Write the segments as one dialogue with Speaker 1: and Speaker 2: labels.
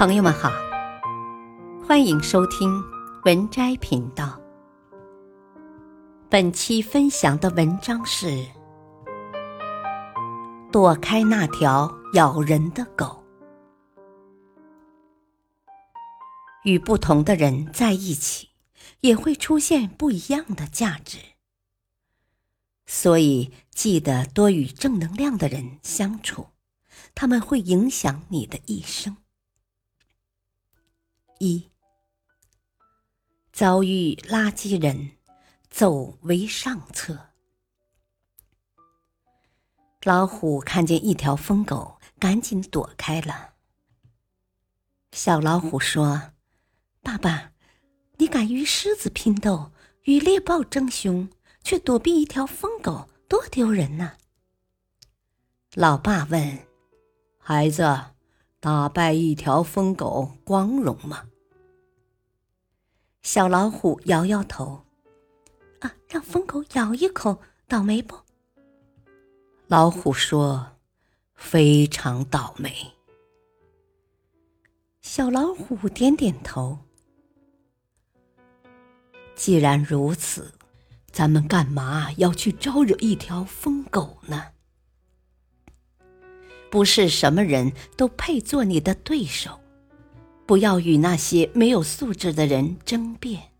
Speaker 1: 朋友们好，欢迎收听文摘频道。本期分享的文章是：躲开那条咬人的狗。与不同的人在一起，也会出现不一样的价值。所以，记得多与正能量的人相处，他们会影响你的一生。一遭遇垃圾人，走为上策。老虎看见一条疯狗，赶紧躲开了。小老虎说：“爸爸，你敢与狮子拼斗，与猎豹争雄，却躲避一条疯狗，多丢人呐！”老爸问：“
Speaker 2: 孩子，打败一条疯狗，光荣吗？”
Speaker 1: 小老虎摇摇头，啊，让疯狗咬一口，倒霉不？
Speaker 2: 老虎说：“非常倒霉。”
Speaker 1: 小老虎点点头。
Speaker 2: 既然如此，咱们干嘛要去招惹一条疯狗呢？
Speaker 1: 不是什么人都配做你的对手。不要与那些没有素质的人争辩，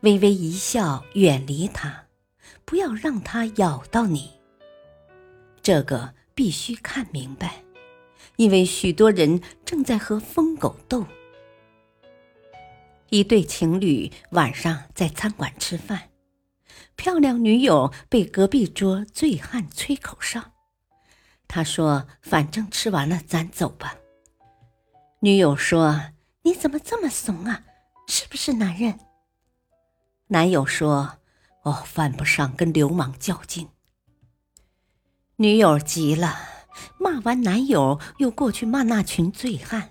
Speaker 1: 微微一笑，远离他，不要让他咬到你。这个必须看明白，因为许多人正在和疯狗斗。一对情侣晚上在餐馆吃饭，漂亮女友被隔壁桌醉汉吹口哨，他说：“反正吃完了，咱走吧。”女友说。你怎么这么怂啊？是不是男人？男友说：“哦，犯不上跟流氓较劲。”女友急了，骂完男友，又过去骂那群醉汉，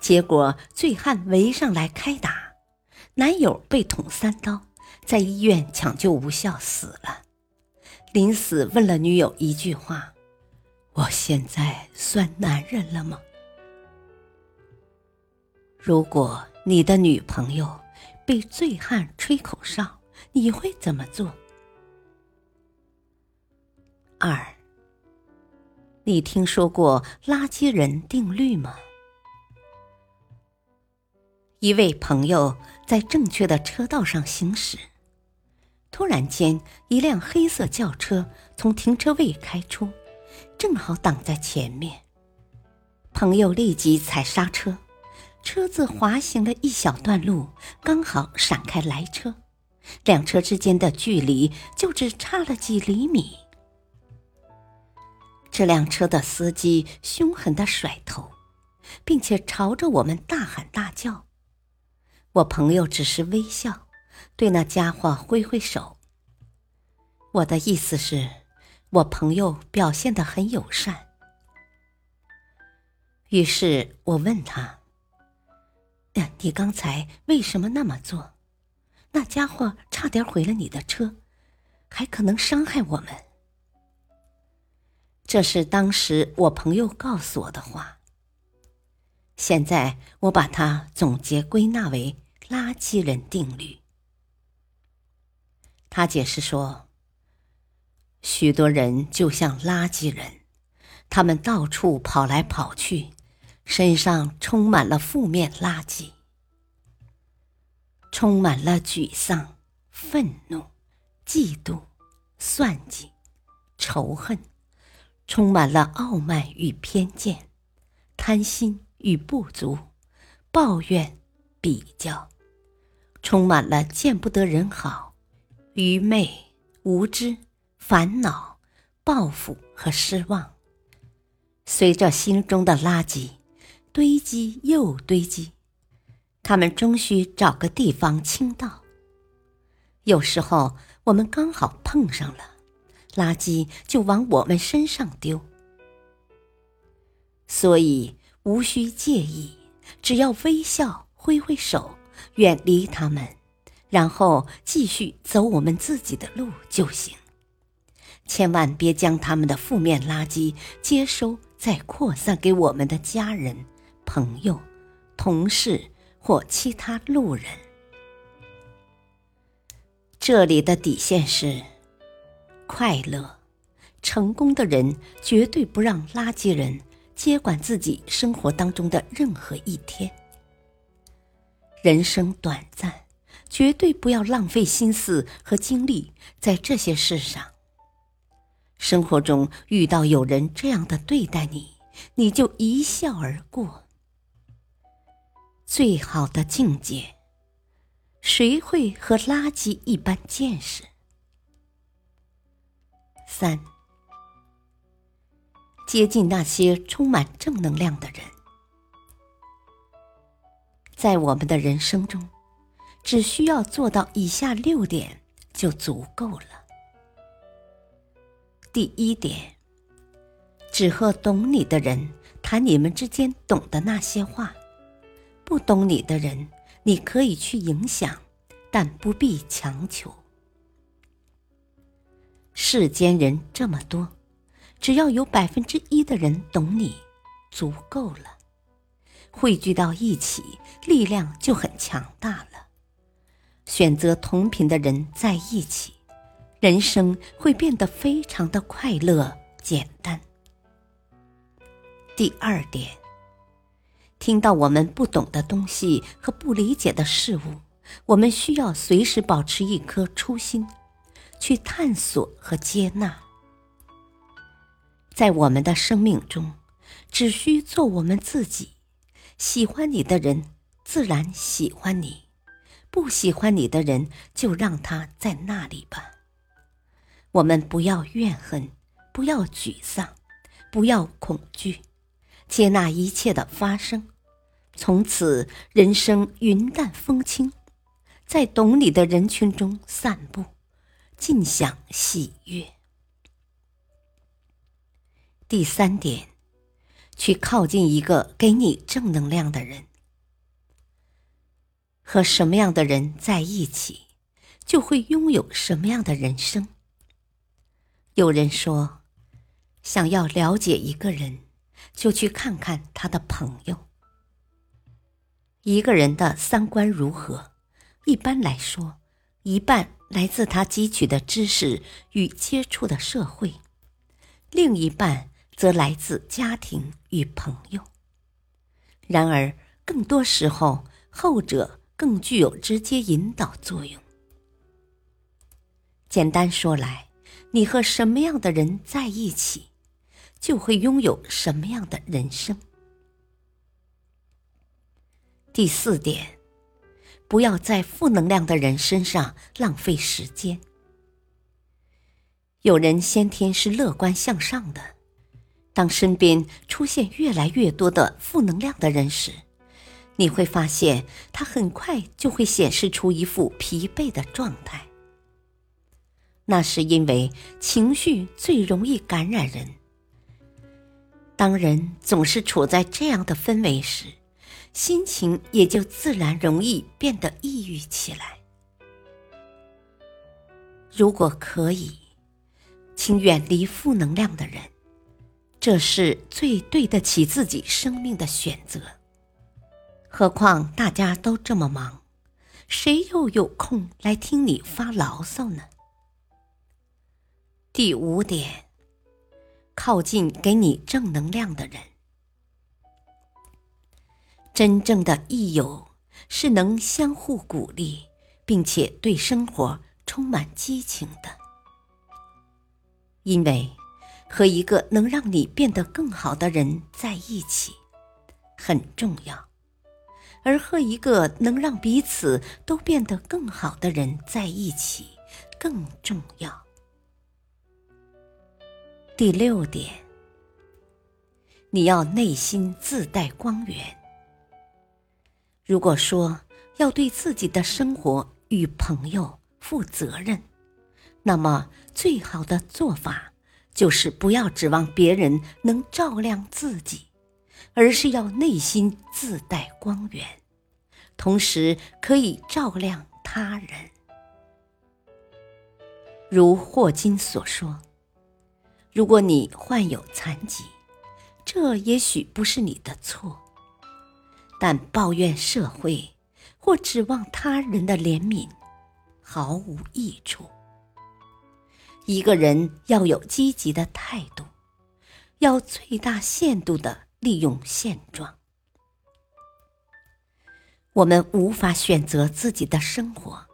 Speaker 1: 结果醉汉围上来开打，男友被捅三刀，在医院抢救无效死了。临死问了女友一句话：“我现在算男人了吗？”如果你的女朋友被醉汉吹口哨，你会怎么做？二，你听说过垃圾人定律吗？一位朋友在正确的车道上行驶，突然间，一辆黑色轿车从停车位开出，正好挡在前面。朋友立即踩刹车。车子滑行了一小段路，刚好闪开来车，两车之间的距离就只差了几厘米。这辆车的司机凶狠的甩头，并且朝着我们大喊大叫。我朋友只是微笑，对那家伙挥挥手。我的意思是，我朋友表现的很友善。于是我问他。你刚才为什么那么做？那家伙差点毁了你的车，还可能伤害我们。这是当时我朋友告诉我的话。现在我把它总结归纳为“垃圾人定律”。他解释说，许多人就像垃圾人，他们到处跑来跑去，身上充满了负面垃圾。充满了沮丧、愤怒、嫉妒、算计、仇恨，充满了傲慢与偏见、贪心与不足、抱怨、比较，充满了见不得人好、愚昧、无知、烦恼、报复和失望。随着心中的垃圾堆积又堆积。他们终需找个地方倾倒。有时候我们刚好碰上了，垃圾就往我们身上丢。所以无需介意，只要微笑、挥挥手，远离他们，然后继续走我们自己的路就行。千万别将他们的负面垃圾接收，再扩散给我们的家人、朋友。同事或其他路人。这里的底线是快乐。成功的人绝对不让垃圾人接管自己生活当中的任何一天。人生短暂，绝对不要浪费心思和精力在这些事上。生活中遇到有人这样的对待你，你就一笑而过。最好的境界，谁会和垃圾一般见识？三。接近那些充满正能量的人，在我们的人生中，只需要做到以下六点就足够了。第一点，只和懂你的人谈你们之间懂的那些话，不懂你的人，你可以去影响，但不必强求。世间人这么多。只要有百分之一的人懂你，足够了。汇聚到一起，力量就很强大了。选择同频的人在一起，人生会变得非常的快乐简单。第二点，听到我们不懂的东西和不理解的事物，我们需要随时保持一颗初心，去探索和接纳。在我们的生命中，只需做我们自己。喜欢你的人，自然喜欢你；不喜欢你的人，就让他在那里吧。我们不要怨恨，不要沮丧，不要恐惧，接纳一切的发生。从此，人生云淡风轻，在懂你的人群中散步，尽享喜悦。第三点，去靠近一个给你正能量的人。和什么样的人在一起，就会拥有什么样的人生。有人说，想要了解一个人，就去看看他的朋友。一个人的三观如何，一般来说，一半来自他汲取的知识与接触的社会，另一半。则来自家庭与朋友。然而，更多时候，后者更具有直接引导作用。简单说来，你和什么样的人在一起，就会拥有什么样的人生。第四点，不要在负能量的人身上浪费时间。有人先天是乐观向上的。当身边出现越来越多的负能量的人时，你会发现他很快就会显示出一副疲惫的状态。那是因为情绪最容易感染人。当人总是处在这样的氛围时，心情也就自然容易变得抑郁起来。如果可以，请远离负能量的人。这是最对得起自己生命的选择。何况大家都这么忙，谁又有空来听你发牢骚呢？第五点，靠近给你正能量的人。真正的益友是能相互鼓励，并且对生活充满激情的，因为。和一个能让你变得更好的人在一起，很重要；而和一个能让彼此都变得更好的人在一起，更重要。第六点，你要内心自带光源。如果说要对自己的生活与朋友负责任，那么最好的做法。就是不要指望别人能照亮自己，而是要内心自带光源，同时可以照亮他人。如霍金所说：“如果你患有残疾，这也许不是你的错，但抱怨社会或指望他人的怜悯，毫无益处。一个人要有积极的态度，要最大限度的利用现状。我们无法选择自己的生活，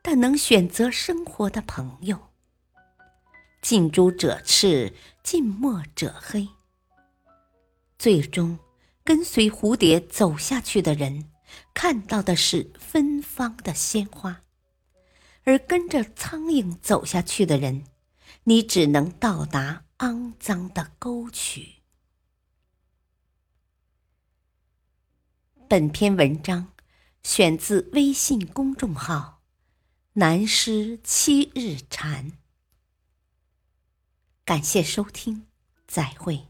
Speaker 1: 但能选择生活的朋友。近朱者赤，近墨者黑。最终，跟随蝴蝶走下去的人，看到的是芬芳的鲜花；而跟着苍蝇走下去的人，你只能到达肮脏的沟渠。本篇文章选自微信公众号“南师七日禅”。感谢收听，再会。